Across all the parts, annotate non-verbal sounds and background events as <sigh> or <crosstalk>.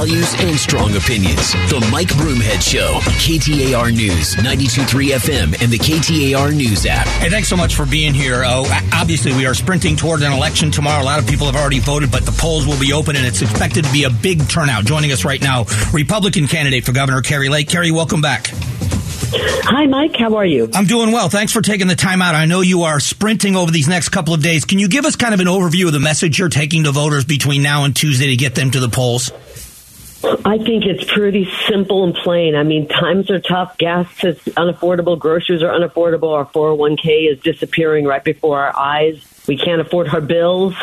values and strong opinions. The Mike Broomhead Show, KTAR News, 92.3 FM, and the KTAR News app. Hey, thanks so much for being here. Oh, obviously, we are sprinting toward an election tomorrow. A lot of people have already voted, but the polls will be open, and it's expected to be a big turnout. Joining us right now, Republican candidate for Governor Kari Lake. Kari, welcome back. Hi, Mike. How are you? I'm doing well. Thanks for taking the time out. I know you are sprinting over these next couple of days. Can you give us kind of an overview of the message you're taking to voters between now and Tuesday to get them to the polls? I think it's pretty simple and plain. I mean, times are tough. Gas is unaffordable. Groceries are unaffordable. Our 401k is disappearing right before our eyes. We can't afford our bills.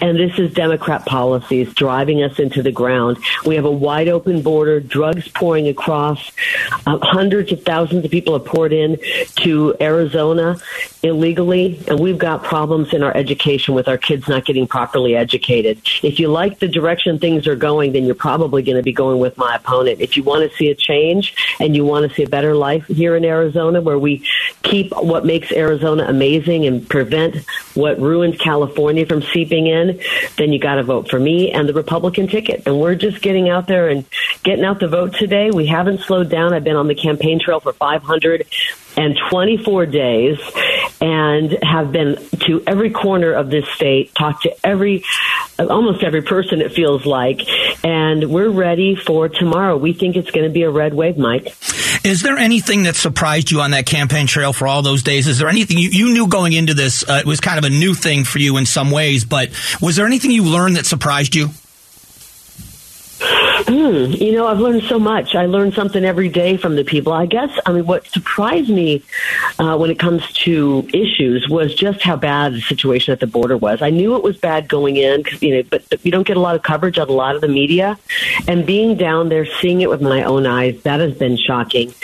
And this is Democrat policies driving us into the ground. We have a wide open border, drugs pouring across. Uh, hundreds of thousands of people have poured in to Arizona illegally. And we've got problems in our education with our kids not getting properly educated. If you like the direction things are going, then you're probably going to be going with my opponent. If you want to see a change and you want to see a better life here in Arizona, where we keep what makes Arizona amazing and prevent what ruins California from seeping in, then you got to vote for me and the Republican ticket. And we're just getting out there and getting out the vote today. We haven't slowed down. I've been on the campaign trail for 524 days and have been to every corner of this state, talked to every, almost every person it feels like, and we're ready for tomorrow. We think it's going to be a red wave, Mike. Is there anything that surprised you on that campaign trail for all those days? Is there anything you, you knew going into this? Uh, it was kind of a new thing for you in some ways, but was there anything you learned that surprised you? Hmm, you know, I've learned so much. I learn something every day from the people. I guess, I mean, what surprised me uh, when it comes to issues was just how bad the situation at the border was. I knew it was bad going in, cause, you know, but you don't get a lot of coverage on a lot of the media. And being down there, seeing it with my own eyes, that has been shocking.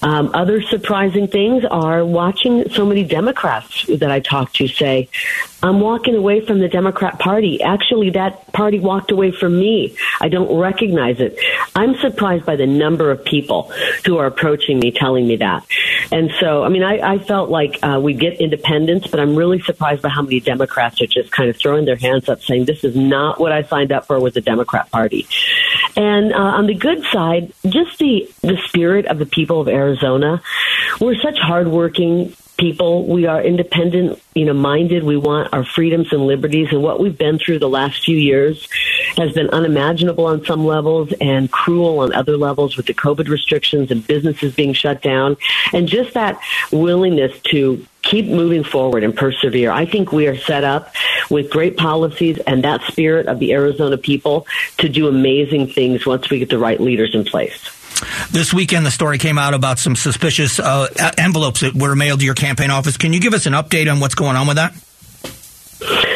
Um, other surprising things are watching so many Democrats that I talk to say, I'm walking away from the Democrat Party. Actually, that party walked away from me. I don't recognize it. I'm surprised by the number of people who are approaching me telling me that. And so, I mean, I, I felt like uh, we get independence, but I'm really surprised by how many Democrats are just kind of throwing their hands up saying, this is not what I signed up for with the Democrat Party. And uh, on the good side, just the, the spirit of the people of Arizona. We're such hardworking people. We are independent, you know, minded. We want our freedoms and liberties. And what we've been through the last few years has been unimaginable on some levels and cruel on other levels with the COVID restrictions and businesses being shut down. And just that willingness to keep moving forward and persevere. I think we are set up with great policies and that spirit of the Arizona people to do amazing things once we get the right leaders in place. This weekend, the story came out about some suspicious uh, envelopes that were mailed to your campaign office. Can you give us an update on what's going on with that?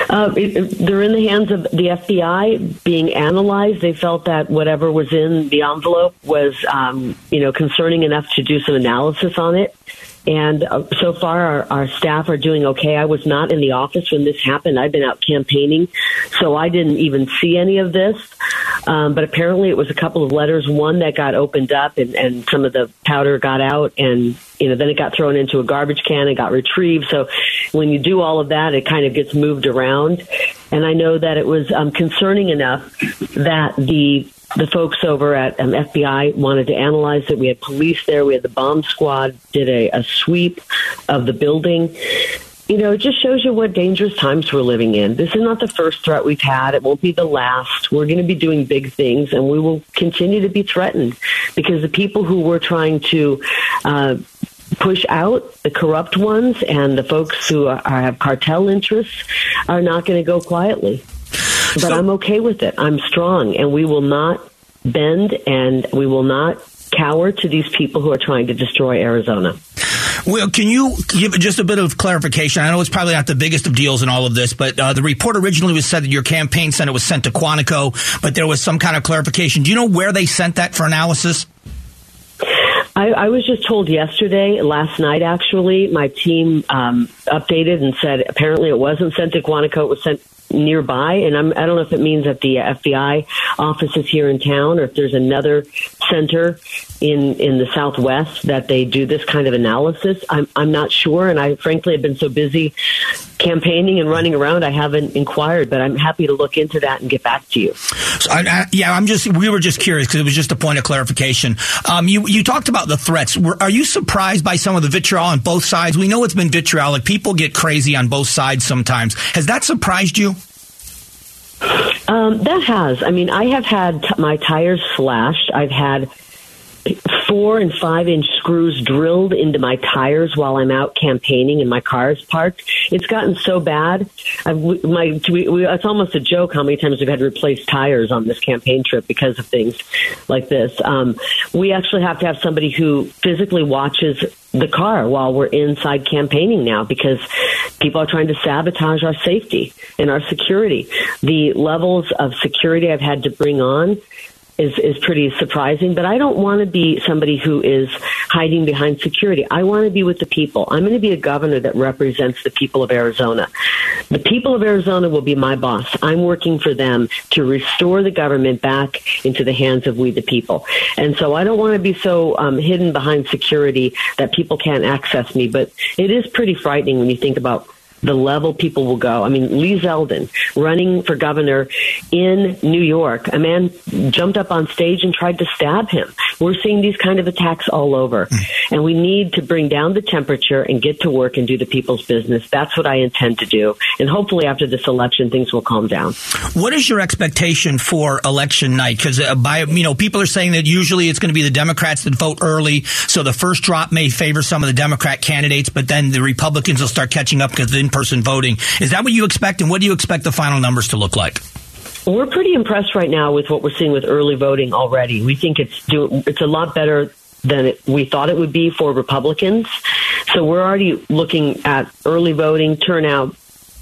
Uh, they're in the hands of the FBI being analyzed. They felt that whatever was in the envelope was, um, you know, concerning enough to do some analysis on it. And uh, so far, our, our staff are doing okay. I was not in the office when this happened. I've been out campaigning, so I didn't even see any of this. Um, but apparently, it was a couple of letters. One that got opened up, and, and some of the powder got out, and you know, then it got thrown into a garbage can and got retrieved. So when you do all of that, it kind of gets moved around. And I know that it was um, concerning enough that the the folks over at um, FBI wanted to analyze it. We had police there. We had the bomb squad did a, a sweep of the building. You know, it just shows you what dangerous times we're living in. This is not the first threat we've had. It won't be the last. We're going to be doing big things, and we will continue to be threatened because the people who we're trying to uh, push out, the corrupt ones, and the folks who are, have cartel interests, are not going to go quietly but so, I'm okay with it. I'm strong, and we will not bend, and we will not cower to these people who are trying to destroy Arizona. Well, can you give just a bit of clarification? I know it's probably not the biggest of deals in all of this, but uh, the report originally was said that your campaign sent it was sent to Quantico, but there was some kind of clarification. Do you know where they sent that for analysis? I, I was just told yesterday, last night actually, my team um, updated and said apparently it wasn't sent to Quantico, it was sent nearby. And I'm, I don't know if it means that the FBI office is here in town or if there's another center in, in the Southwest that they do this kind of analysis. I'm, I'm not sure. And I frankly have been so busy campaigning and running around, I haven't inquired, but I'm happy to look into that and get back to you. So I, I, yeah, I'm just, we were just curious because it was just a point of clarification. Um, you, you talked about the threats. Were, are you surprised by some of the vitriol on both sides? We know it's been vitriolic. People get crazy on both sides sometimes. Has that surprised you? Um, that has. I mean, I have had t- my tires slashed. I've had four and five inch screws drilled into my tires while I'm out campaigning and my car is parked. It's gotten so bad. I've, my, we, we, it's almost a joke how many times we've had to replace tires on this campaign trip because of things like this. Um, we actually have to have somebody who physically watches the car while we're inside campaigning now because people are trying to sabotage our safety and our security. The levels of security I've had to bring on is is pretty surprising. But I don't want to be somebody who is hiding behind security. I want to be with the people. I'm going to be a governor that represents the people of Arizona. The people of Arizona will be my boss. I'm working for them to restore the government back into the hands of we the people. And so I don't want to be so um, hidden behind security that people can't access me. But it is pretty frightening when you think about the level people will go. I mean, Lee Zeldin running for governor in New York, a man jumped up on stage and tried to stab him. We're seeing these kind of attacks all over. Mm. And we need to bring down the temperature and get to work and do the people's business. That's what I intend to do. And hopefully after this election, things will calm down. What is your expectation for election night? Because uh, by, you know, people are saying that usually it's going to be the Democrats that vote early. So the first drop may favor some of the Democrat candidates, but then the Republicans will start catching up because the in-person voting. Is that what you expect? And what do you expect the final numbers to look like? We're pretty impressed right now with what we're seeing with early voting already. We think it's do, it's a lot better than it, we thought it would be for Republicans. So we're already looking at early voting turnout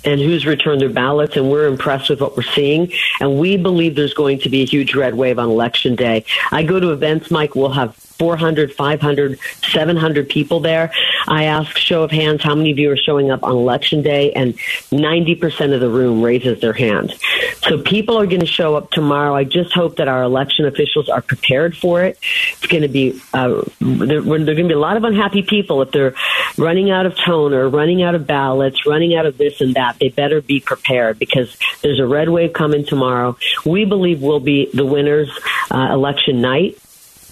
and who's returned their ballots, and we're impressed with what we're seeing. And we believe there's going to be a huge red wave on election day. I go to events, Mike, we'll have 400, 500, 700 people there. I ask show of hands how many of you are showing up on election day, and 90% of the room raises their hand. So people are going to show up tomorrow. I just hope that our election officials are prepared for it. It's going to be uh, there, are going to be a lot of unhappy people if they're running out of toner, running out of ballots, running out of this and that. They better be prepared because there's a red wave coming tomorrow. We believe we'll be the winners uh, election night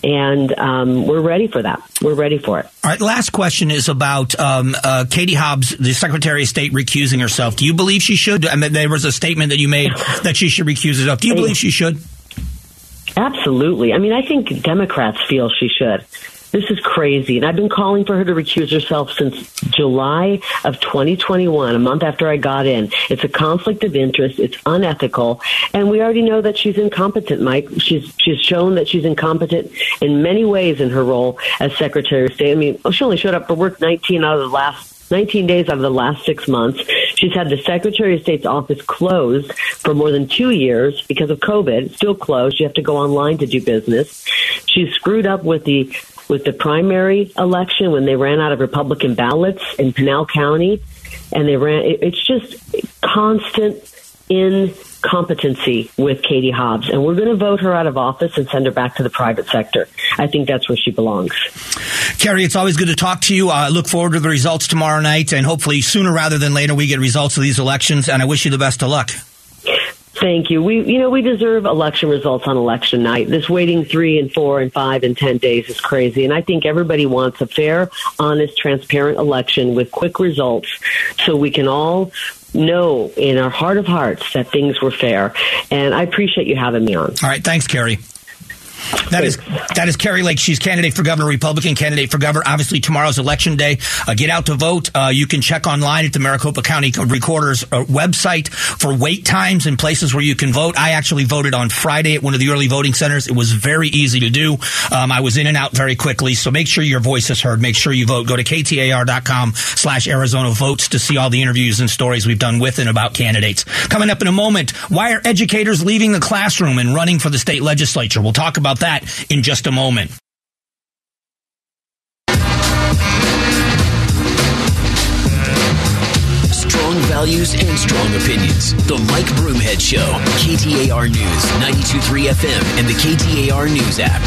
and um, we're ready for that. We're ready for it. All right. Last question is about um, uh, Katie Hobbs, the Secretary of State, recusing herself. Do you believe she should? I mean, there was a statement that you made <laughs> that she should recuse herself. Do you believe she should? Absolutely. I mean, I think Democrats feel she should. This is crazy. And I've been calling for her to recuse herself since July of 2021, a month after I got in. It's a conflict of interest. It's unethical. And we already know that she's incompetent, Mike. She's, she's shown that she's incompetent in many ways in her role as Secretary of State. I mean, she only showed up for work 19 out of the last 19 days out of the last six months. She's had the Secretary of State's office closed for more than two years because of COVID. It's still closed. You have to go online to do business. She's screwed up with the with the primary election when they ran out of Republican ballots in Pinal County, and they ran. It's just constant incompetency with Katie Hobbs, and we're going to vote her out of office and send her back to the private sector. I think that's where she belongs. Kari, it's always good to talk to you. I uh, look forward to the results tomorrow night, and hopefully sooner rather than later we get results of these elections. And I wish you the best of luck. Thank you. We, you know, we deserve election results on election night. This waiting three and four and five and ten days is crazy. And I think everybody wants a fair, honest, transparent election with quick results so we can all know in our heart of hearts that things were fair. And I appreciate you having me on. All right. Thanks, Kari. That is that is Kari Lake. She's candidate for governor, Republican candidate for governor. Obviously, tomorrow's election day. Uh, get out to vote. Uh, you can check online at the Maricopa County Recorder's uh, website for wait times and places where you can vote. I actually voted on Friday at one of the early voting centers. It was very easy to do. Um, I was in and out very quickly. So make sure your voice is heard. Make sure you vote. Go to ktar.com slash Arizona votes to see all the interviews and stories we've done with and about candidates. Coming up in a moment, why are educators leaving the classroom and running for the state legislature? We'll talk about that in just a moment. Values and strong opinions. The Mike Broomhead Show, KTAR News, 92.3 FM, and the KTAR News app.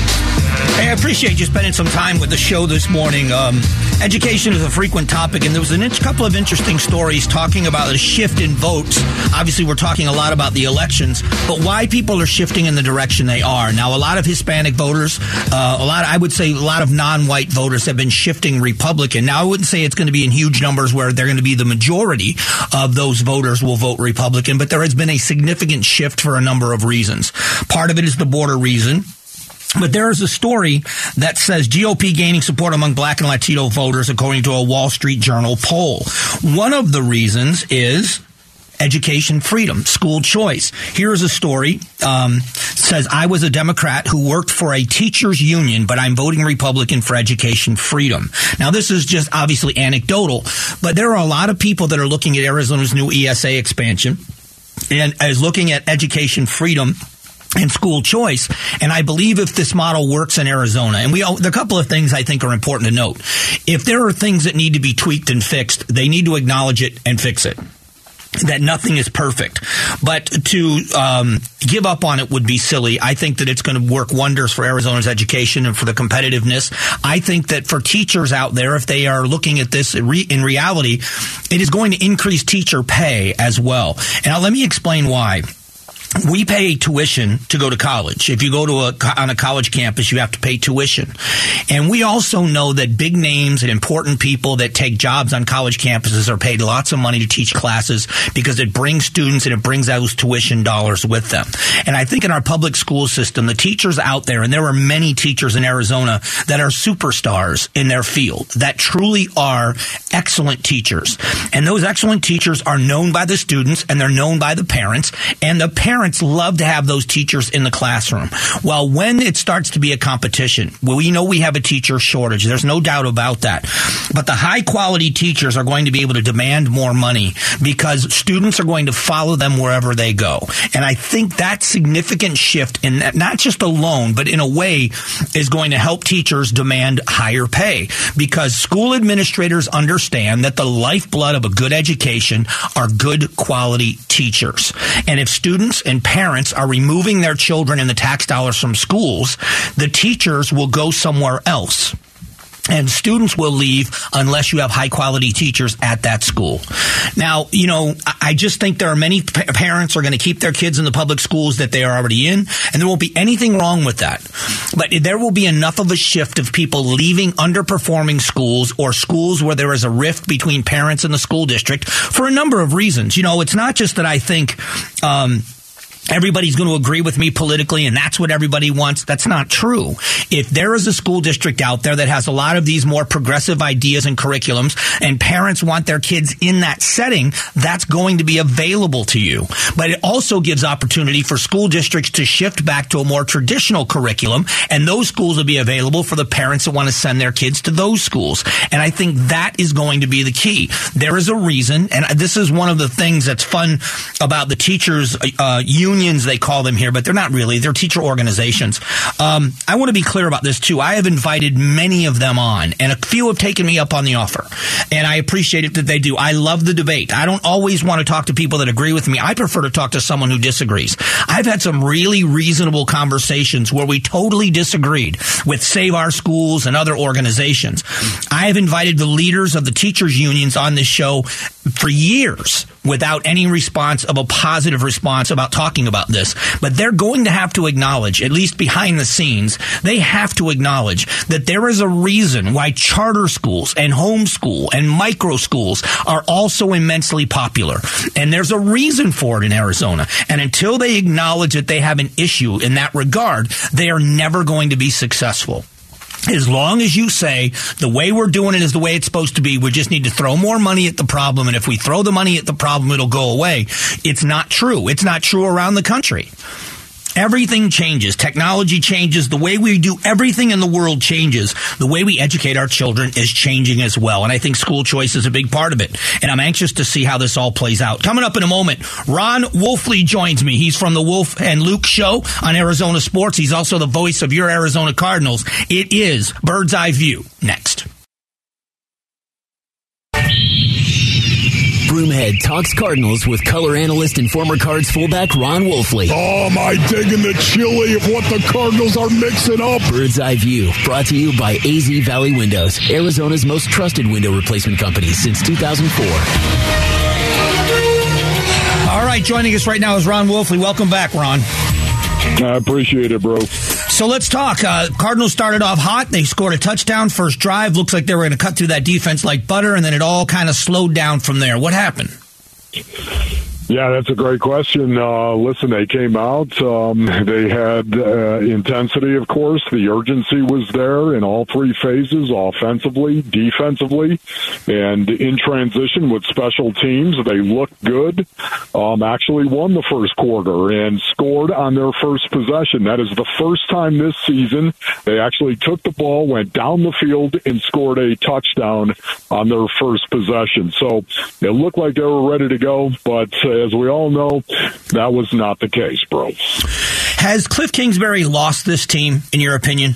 Hey, I appreciate you spending some time with the show this morning. Um, education is a frequent topic, and there was a couple of interesting stories talking about a shift in votes. Obviously, we're talking a lot about the elections, but why people are shifting in the direction they are. Now, a lot of Hispanic voters, uh, a lot, I would say, a lot of non-white voters have been shifting Republican. Now, I wouldn't say it's going to be in huge numbers where they're going to be the majority of those voters will vote Republican, but there has been a significant shift for a number of reasons. Part of it is the border reason. But there is a story that says GOP gaining support among black and Latino voters, according to a Wall Street Journal poll. One of the reasons is education freedom, school choice. Here's a story. Um, says I was a Democrat who worked for a teachers union, but I'm voting Republican for education freedom. Now, this is just obviously anecdotal, but there are a lot of people that are looking at Arizona's new ESA expansion and as looking at education freedom and school choice. And I believe if this model works in Arizona, and we, the couple of things I think are important to note. If there are things that need to be tweaked and fixed, they need to acknowledge it and fix it that nothing is perfect, but to um, give up on it would be silly. I think that it's going to work wonders for Arizona's education and for the competitiveness. I think that for teachers out there, if they are looking at this in reality, it is going to increase teacher pay as well. And now let me explain why we pay tuition to go to college. If you go to a on a college campus, you have to pay tuition. And we also know that big names and important people that take jobs on college campuses are paid lots of money to teach classes because it brings students and it brings those tuition dollars with them. And I think in our public school system, the teachers out there, and there are many teachers in Arizona that are superstars in their field, that truly are excellent teachers. And those excellent teachers are known by the students and they're known by the parents and the parents parents love to have those teachers in the classroom. Well, when it starts to be a competition, well, we know we have a teacher shortage. There's no doubt about that. But the high quality teachers are going to be able to demand more money because students are going to follow them wherever they go. And I think that significant shift in that, not just a loan, but in a way is going to help teachers demand higher pay because school administrators understand that the lifeblood of a good education are good quality teachers. And if students and and parents are removing their children and the tax dollars from schools, the teachers will go somewhere else and students will leave unless you have high quality teachers at that school. Now, you know, I just think there are many parents are going to keep their kids in the public schools that they are already in, and there won't be anything wrong with that. But there will be enough of a shift of people leaving underperforming schools or schools where there is a rift between parents and the school district for a number of reasons. You know, it's not just that I think, um, everybody's going to agree with me politically and that's what everybody wants. That's not true. If there is a school district out there that has a lot of these more progressive ideas and curriculums and parents want their kids in that setting, that's going to be available to you. But it also gives opportunity for school districts to shift back to a more traditional curriculum and those schools will be available for the parents that want to send their kids to those schools. And I think that is going to be the key. There is a reason, and this is one of the things that's fun about the teachers uh, union unions they call them here, but they're not really. They're teacher organizations. Um, I want to be clear about this too. I have invited many of them on, and a few have taken me up on the offer, and I appreciate it that they do. I love the debate. I don't always want to talk to people that agree with me. I prefer to talk to someone who disagrees. I've had some really reasonable conversations where we totally disagreed with Save Our Schools and other organizations. I have invited the leaders of the teachers unions on this show for years without any response of a positive response about talking about this. But they're going to have to acknowledge, at least behind the scenes, they have to acknowledge that there is a reason why charter schools and homeschool and micro schools are also immensely popular. And there's a reason for it in Arizona. And until they acknowledge that they have an issue in that regard, they are never going to be successful as long as you say the way we're doing it is the way it's supposed to be, we just need to throw more money at the problem. And if we throw the money at the problem, it'll go away. It's not true. It's not true around the country. Everything changes. Technology changes. The way we do everything in the world changes. The way we educate our children is changing as well. And I think school choice is a big part of it. And I'm anxious to see how this all plays out. Coming up in a moment, Ron Wolfley joins me. He's from the Wolf and Luke show on Arizona Sports. He's also the voice of your Arizona Cardinals. It is Bird's Eye View next. Broomhead talks Cardinals with color analyst and former Cards fullback Ron Wolfley. Oh, am I digging the chili of what the Cardinals are mixing up? Bird's Eye View, brought to you by AZ Valley Windows, Arizona's most trusted window replacement company since 2004. All right, joining us right now is Ron Wolfley. Welcome back, Ron. I appreciate it, bro. So let's talk. Uh, Cardinals started off hot. They scored a touchdown first drive. Looks like they were going to cut through that defense like butter, and then it all kind of slowed down from there. What happened? Yeah, that's a great question. Uh, listen, they came out. Um, they had uh, intensity, of course. The urgency was there in all three phases offensively, defensively, and in transition with special teams. They looked good. Um, actually won the first quarter and scored on their first possession. That is the first time this season they actually took the ball, went down the field, and scored a touchdown on their first possession. So it looked like they were ready to go, but uh, as we all know, that was not the case, bro. Has Cliff Kingsbury lost this team, in your opinion?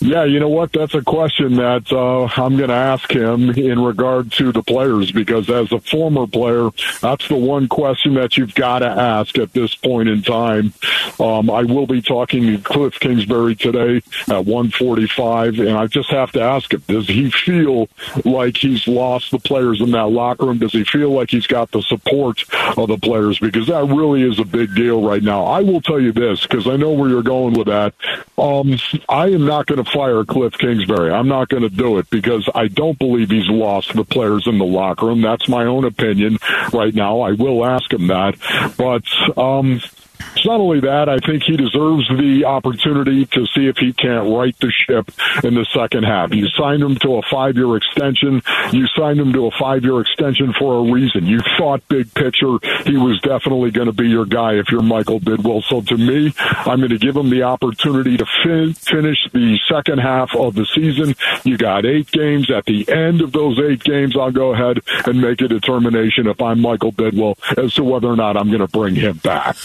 Yeah, you know what? That's a question that uh, I'm going to ask him in regard to the players because as a former player, that's the one question that you've got to ask at this point in time. Um, I will be talking to Cliff Kingsbury today at 1:45, and I just have to ask him: Does he feel like he's lost the players in that locker room? Does he feel like he's got the support of the players? Because that really is a big deal right now. I will tell you this because I know where you're going with that. Um, I am not going to fire Cliff Kingsbury. I'm not going to do it because I don't believe he's lost the players in the locker room. That's my own opinion right now. I will ask him that. But um, it's not only that, I think he deserves the opportunity to see if he can't right the ship in the second half. You signed him to a five year extension. You signed him to a five year extension for a reason. You thought big picture he was definitely going to be your guy if you're Michael Bidwill. So to me, I'm going to give him the opportunity to fin- finish the second half of the season. You got eight games. At the end of those eight games, I'll go ahead and make a determination if I'm Michael Bidwill as to whether or not I'm going to bring him back.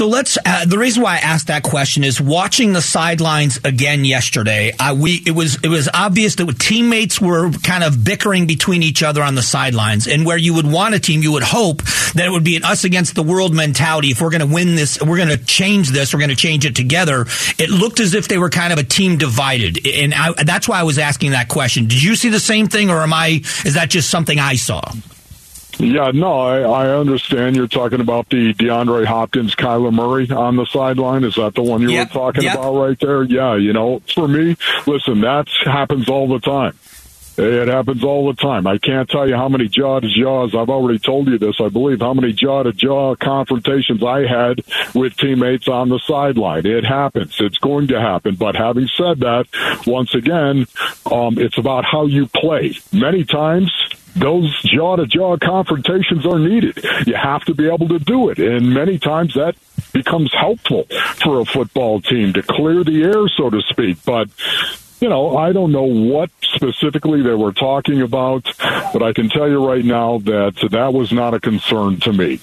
So let's. Uh, the reason why I asked that question is watching the sidelines again yesterday. I, we it was it was obvious that teammates were kind of bickering between each other on the sidelines, and where you would want a team, you would hope that it would be an us against the world mentality. If we're going to win this, we're going to change this. We're going to change it together. It looked as if they were kind of a team divided, and I, that's why I was asking that question. Did you see the same thing, or am I? Is that just something I saw? Yeah, no, I, I understand. You're talking about the DeAndre Hopkins, Kyler Murray on the sideline. Is that the one you Yep, were talking yep. about right there? Yeah, you know, for me, listen, that happens all the time. It happens all the time. I can't tell you how many jaw to jaws. I've already told you this, I believe, how many jaw to jaw confrontations I had with teammates on the sideline. It happens. It's going to happen. But having said that, once again, um, it's about how you play. Many times, those jaw to jaw confrontations are needed. You have to be able to do it. And many times that becomes helpful for a football team to clear the air, so to speak. But you know, I don't know what specifically they were talking about, but I can tell you right now that that was not a concern to me.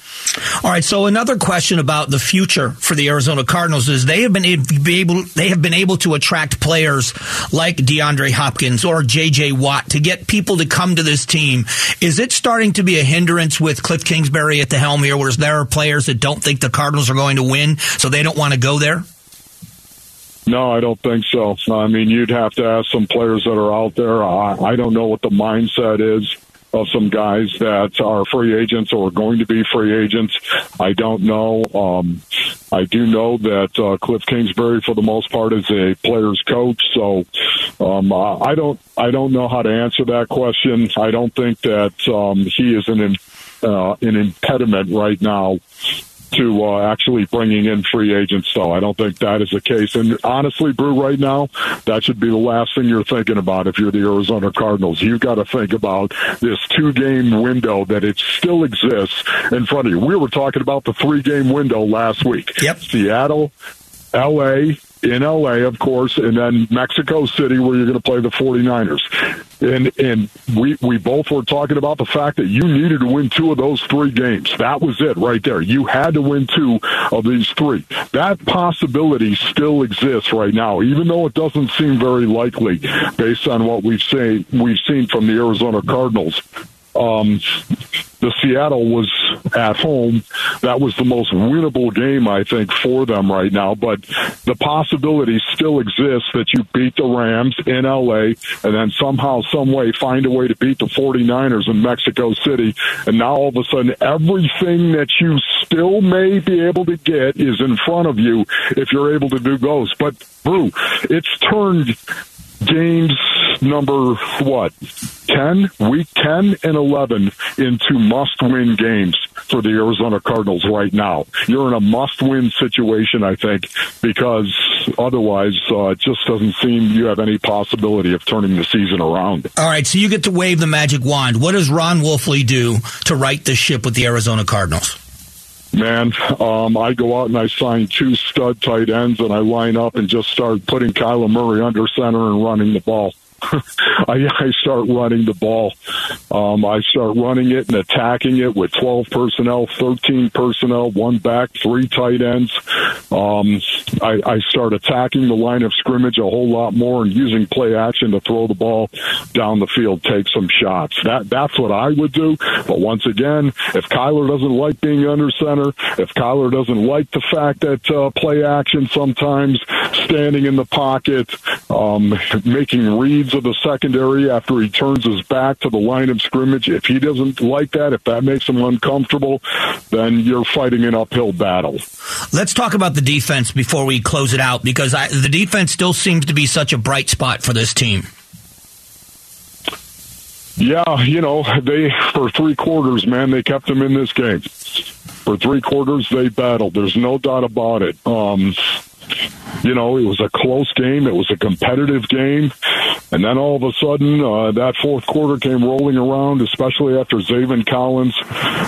All right. So another question about the future for the Arizona Cardinals is they have been able, they have been able to attract players like DeAndre Hopkins or J.J. Watt to get people to come to this team. Is it starting to be a hindrance with Cliff Kingsbury at the helm here, where there are players that don't think the Cardinals are going to win, so they don't want to go there? No, I don't think so. I mean, you'd have to ask some players that are out there. I, I don't know what the mindset is of some guys that are free agents or going to be free agents. I don't know. Um, I do know that uh, Cliff Kingsbury, for the most part, is a player's coach. So um, I don't. I don't know how to answer that question. I don't think that um, he is an uh, an impediment right now to uh, actually bringing in free agents. So I don't think that is the case. And honestly, Brew, right now, that should be the last thing you're thinking about if you're the Arizona Cardinals. You've got to think about this two game window that it still exists in front of you. We were talking about the three game window last week. Yep. Seattle, LA, in LA, of course, and then Mexico City, where you're going to play the 49ers. And and we we both were talking about the fact that you needed to win two of those three games. That was it right there. You had to win two of these three. That possibility still exists right now, even though it doesn't seem very likely based on what we've seen we've seen from the Arizona Cardinals. Um, the Seattle was at home. That was the most winnable game, I think, for them right now. But the possibility still exists that you beat the Rams in LA and then somehow, some way find a way to beat the 49ers in Mexico City. And now all of a sudden, everything that you still may be able to get is in front of you if you're able to do those. But, Brew, it's turned games number what? 10 week 10 and 11 into must win games for the Arizona Cardinals right now. You're in a must win situation I think because otherwise uh, it just doesn't seem you have any possibility of turning the season around. All right so you get to wave the magic wand. What does Ron Wolfley do to right the ship with the Arizona Cardinals Man, um, I go out and I sign two stud tight ends, and I line up and just start putting Kyler Murray under center and running the ball. <laughs> I, <laughs> I start running the ball. Um, I start running it and attacking it with 12 personnel, 13 personnel, one back, three tight ends. Um, I, I start attacking the line of scrimmage a whole lot more and using play action to throw the ball down the field, take some shots. That that's what I would do. But once again, if Kyler doesn't like being under center, if Kyler doesn't like the fact that uh, play action sometimes standing in the pocket, um, <laughs> making reads of the secondary after he turns his back to the line of scrimmage. If he doesn't like that, if that makes him uncomfortable, then you're fighting an uphill battle. Let's talk about the defense before we close it out because I, the defense still seems to be such a bright spot for this team. Yeah, you know, they for three quarters, man, they kept them in this game. For three quarters, they battled. There's no doubt about it. Um, you know, it was a close game. It was a competitive game. And then all of a sudden, uh, that fourth quarter came rolling around, especially after Zaven Collins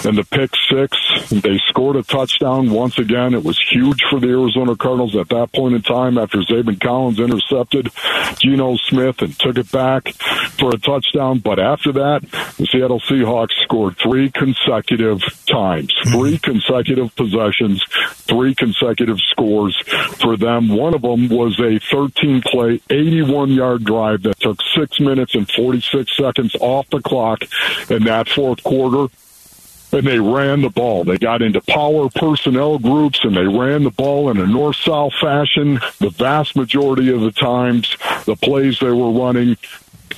and the pick six. They scored a touchdown once again. It was huge for the Arizona Cardinals at that point in time after Zaven Collins intercepted Geno Smith and took it back for a touchdown. But after that, the Seattle Seahawks scored three consecutive times, three consecutive possessions, three consecutive scores for them. One of them was a 13 play, 81 yard drive that took six minutes and 46 seconds off the clock in that fourth quarter and they ran the ball. They got into power personnel groups and they ran the ball in a north south fashion. The vast majority of the times, the plays they were running,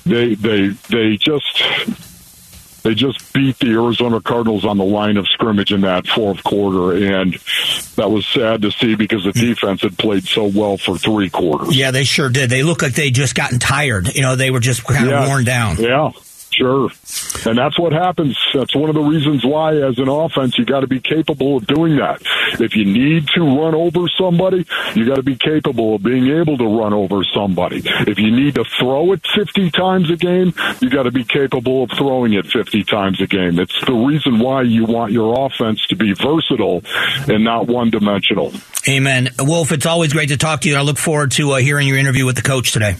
they they they just they just beat the Arizona Cardinals on the line of scrimmage in that fourth quarter, and that was sad to see because the defense had played so well for three quarters. Yeah, they sure did. They looked like they just gotten tired. You know, they were just kind of yeah. worn down. Yeah. Sure. And that's what happens. That's one of the reasons why, as an offense, you got to be capable of doing that. If you need to run over somebody, you got to be capable of being able to run over somebody. If you need to throw it 50 times a game, you got to be capable of throwing it 50 times a game. It's the reason why you want your offense to be versatile and not one dimensional. Amen. Wolf, it's always great to talk to you. I look forward to uh, hearing your interview with the coach today.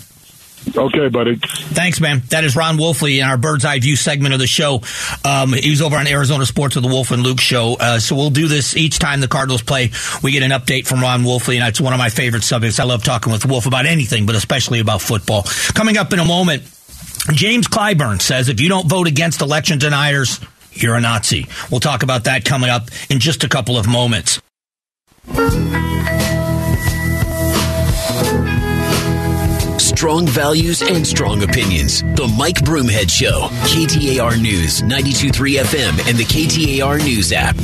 Okay, buddy. Thanks, man. That is Ron Wolfley in our Bird's Eye View segment of the show. Um, he was over on Arizona Sports with the Wolf and Luke show. Uh, so we'll do this each time the Cardinals play. We get an update from Ron Wolfley, and it's one of my favorite subjects. I love talking with Wolf about anything, but especially about football. Coming up in a moment, James Clyburn says if you don't vote against election deniers, you're a Nazi. We'll talk about that coming up in just a couple of moments. Strong values and strong opinions. The Mike Broomhead Show. KTAR News, 92.3 FM, and the KTAR News app.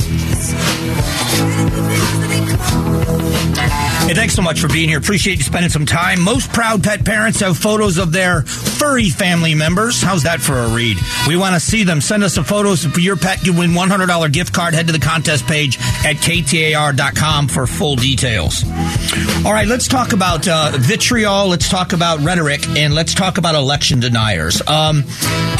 Hey, thanks so much for being here. Appreciate you spending some time. Most proud pet parents have photos of their furry family members. How's that for a read? We want to see them. Send us some photos for your pet. You win $100 gift card. Head to the contest page at ktar.com for full details. All right, let's talk about uh, vitriol. Let's talk about rhetoric, and let's talk about election deniers. Um,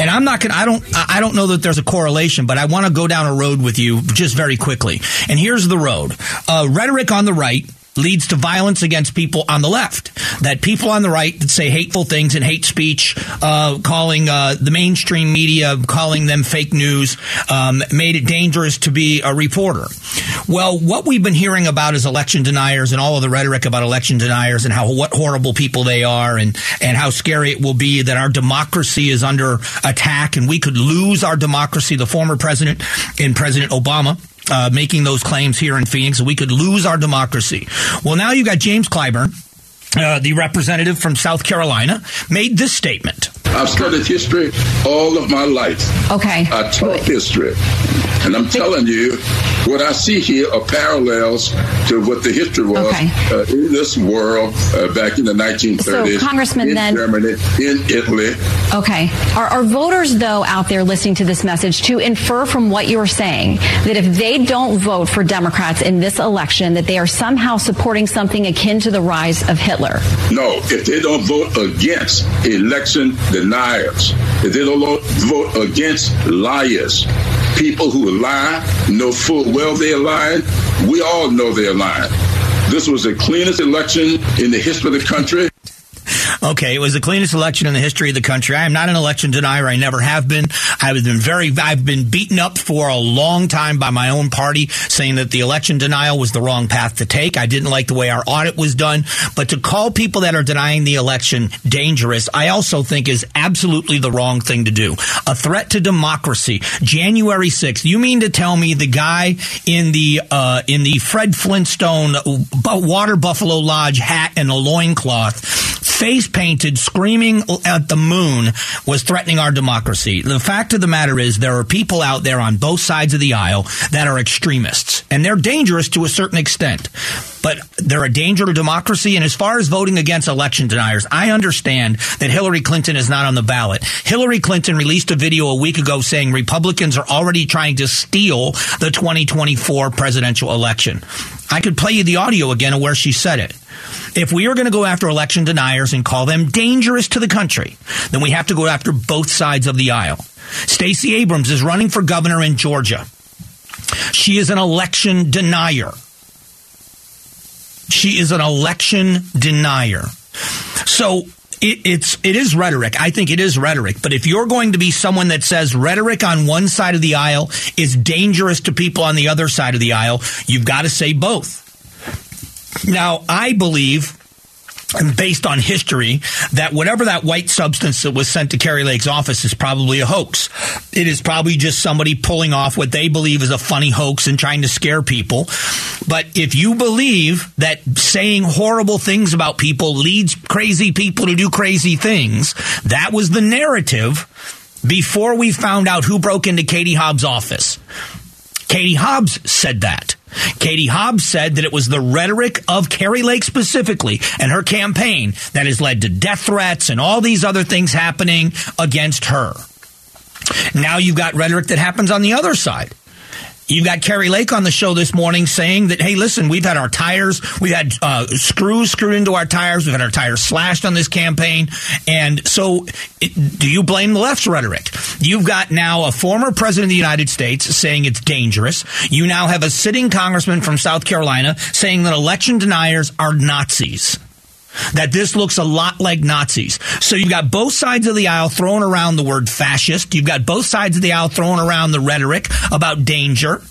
and I'm not to I don't. I don't know that there's a correlation, but I want to go down a road with you just very quickly. And here's the road: uh, rhetoric on the right leads to violence against people on the left. That people on the right that say hateful things and hate speech, uh, calling uh, the mainstream media, calling them fake news, um, made it dangerous to be a reporter. Well, what we've been hearing about is election deniers and all of the rhetoric about election deniers and how what horrible people they are and and how scary it will be that our democracy is under attack and we could lose our democracy. The former president and President Obama uh, making those claims here in Phoenix, we could lose our democracy. Well, now you got James Clyburn, uh, the representative from South Carolina, made this statement. I've studied history all of my life. Okay. I taught history. And I'm telling you, what I see here are parallels to what the history was Okay. uh, in this world uh, back in the 1930s. So, Congressman, in then- Germany, in Italy. Okay. Are, are voters, though, out there listening to this message to infer from what you're saying that if they don't vote for Democrats in this election, that they are somehow supporting something akin to the rise of Hitler? No, if they don't vote against election deniers, they don't vote against liars, people who lie, know full well they're lying, we all know they're lying. This was the cleanest election in the history of the country. Okay, it was the cleanest election in the history of the country. I am not an election denier. I never have been. I've been very, I've been beaten up for a long time by my own party, saying that the election denial was the wrong path to take. I didn't like the way our audit was done. But to call people that are denying the election dangerous, I also think is absolutely the wrong thing to do. A threat to democracy. January 6th. You mean to tell me the guy in the, uh, in the Fred Flintstone water buffalo lodge hat and a loincloth face painted, screaming at the moon, was threatening our democracy. The fact of the matter is, there are people out there on both sides of the aisle that are extremists, and they're dangerous to a certain extent. But they're a danger to democracy. And as far as voting against election deniers, I understand that Hillary Clinton is not on the ballot. Hillary Clinton released a video a week ago saying Republicans are already trying to steal the 2024 presidential election. I could play you the audio again of where she said it. If we are going to go after election deniers and call them dangerous to the country, then we have to go after both sides of the aisle. Stacey Abrams is running for governor in Georgia. She is an election denier. She is an election denier. So it, it's it is rhetoric. I think it is rhetoric. But if you're going to be someone that says rhetoric on one side of the aisle is dangerous to people on the other side of the aisle, you've got to say both. Now, I believe, and based on history, that whatever that white substance that was sent to Kari Lake's office is probably a hoax. It is probably just somebody pulling off what they believe is a funny hoax and trying to scare people. But if you believe that saying horrible things about people leads crazy people to do crazy things, that was the narrative before we found out who broke into Katie Hobbs' office. Katie Hobbs said that. Katie Hobbs said that it was the rhetoric of Kari Lake specifically and her campaign that has led to death threats and all these other things happening against her. Now you've got rhetoric that happens on the other side. You've got Kari Lake on the show this morning saying that, hey, listen, we've had our tires, we've had uh, screws screwed into our tires, we've had our tires slashed on this campaign. And so, it, do you blame the left's rhetoric? You've got now a former president of the United States saying it's dangerous. You now have a sitting congressman from South Carolina saying that election deniers are Nazis that this looks a lot like Nazis. So you've got both sides of the aisle throwing around the word fascist. You've got both sides of the aisle throwing around the rhetoric about danger.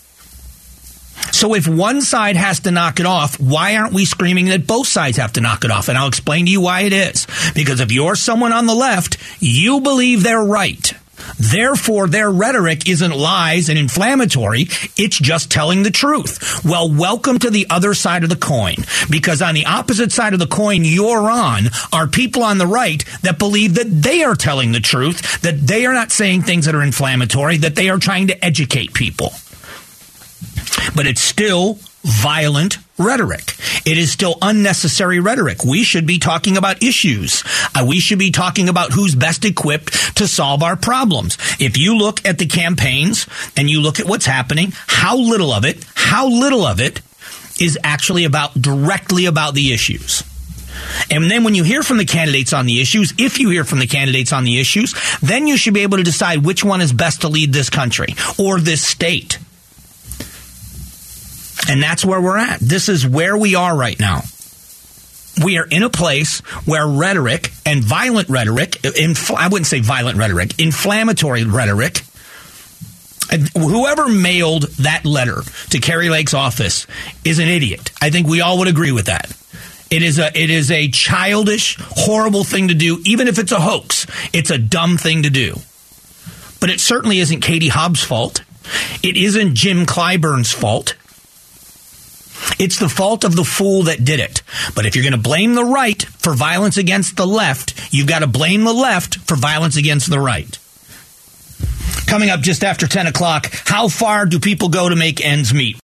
So if one side has to knock it off, why aren't we screaming that both sides have to knock it off? And I'll explain to you why it is. Because if you're someone on the left, you believe they're right. Therefore, their rhetoric isn't lies and inflammatory. It's just telling the truth. Well, welcome to the other side of the coin. Because on the opposite side of the coin you're on are people on the right that believe that they are telling the truth, that they are not saying things that are inflammatory, that they are trying to educate people. But it's still violent rhetoric. It is still unnecessary rhetoric. We should be talking about issues. Uh, we should be talking about who's best equipped to solve our problems. If you look at the campaigns and you look at what's happening, how little of it, how little of it is actually about directly about the issues. And then when you hear from the candidates on the issues, if you hear from the candidates on the issues, then you should be able to decide which one is best to lead this country or this state. And that's where we're at. This is where we are right now. We are in a place where rhetoric and violent rhetoric, infl- I wouldn't say violent rhetoric, inflammatory rhetoric, whoever mailed that letter to Kari Lake's office is an idiot. I think we all would agree with that. It is a it is a childish, horrible thing to do, even if it's a hoax. It's a dumb thing to do. But it certainly isn't Katie Hobbs' fault. It isn't Jim Clyburn's fault. It's the fault of the fool that did it. But if you're going to blame the right for violence against the left, you've got to blame the left for violence against the right. Coming up just after 10 o'clock, how far do people go to make ends meet?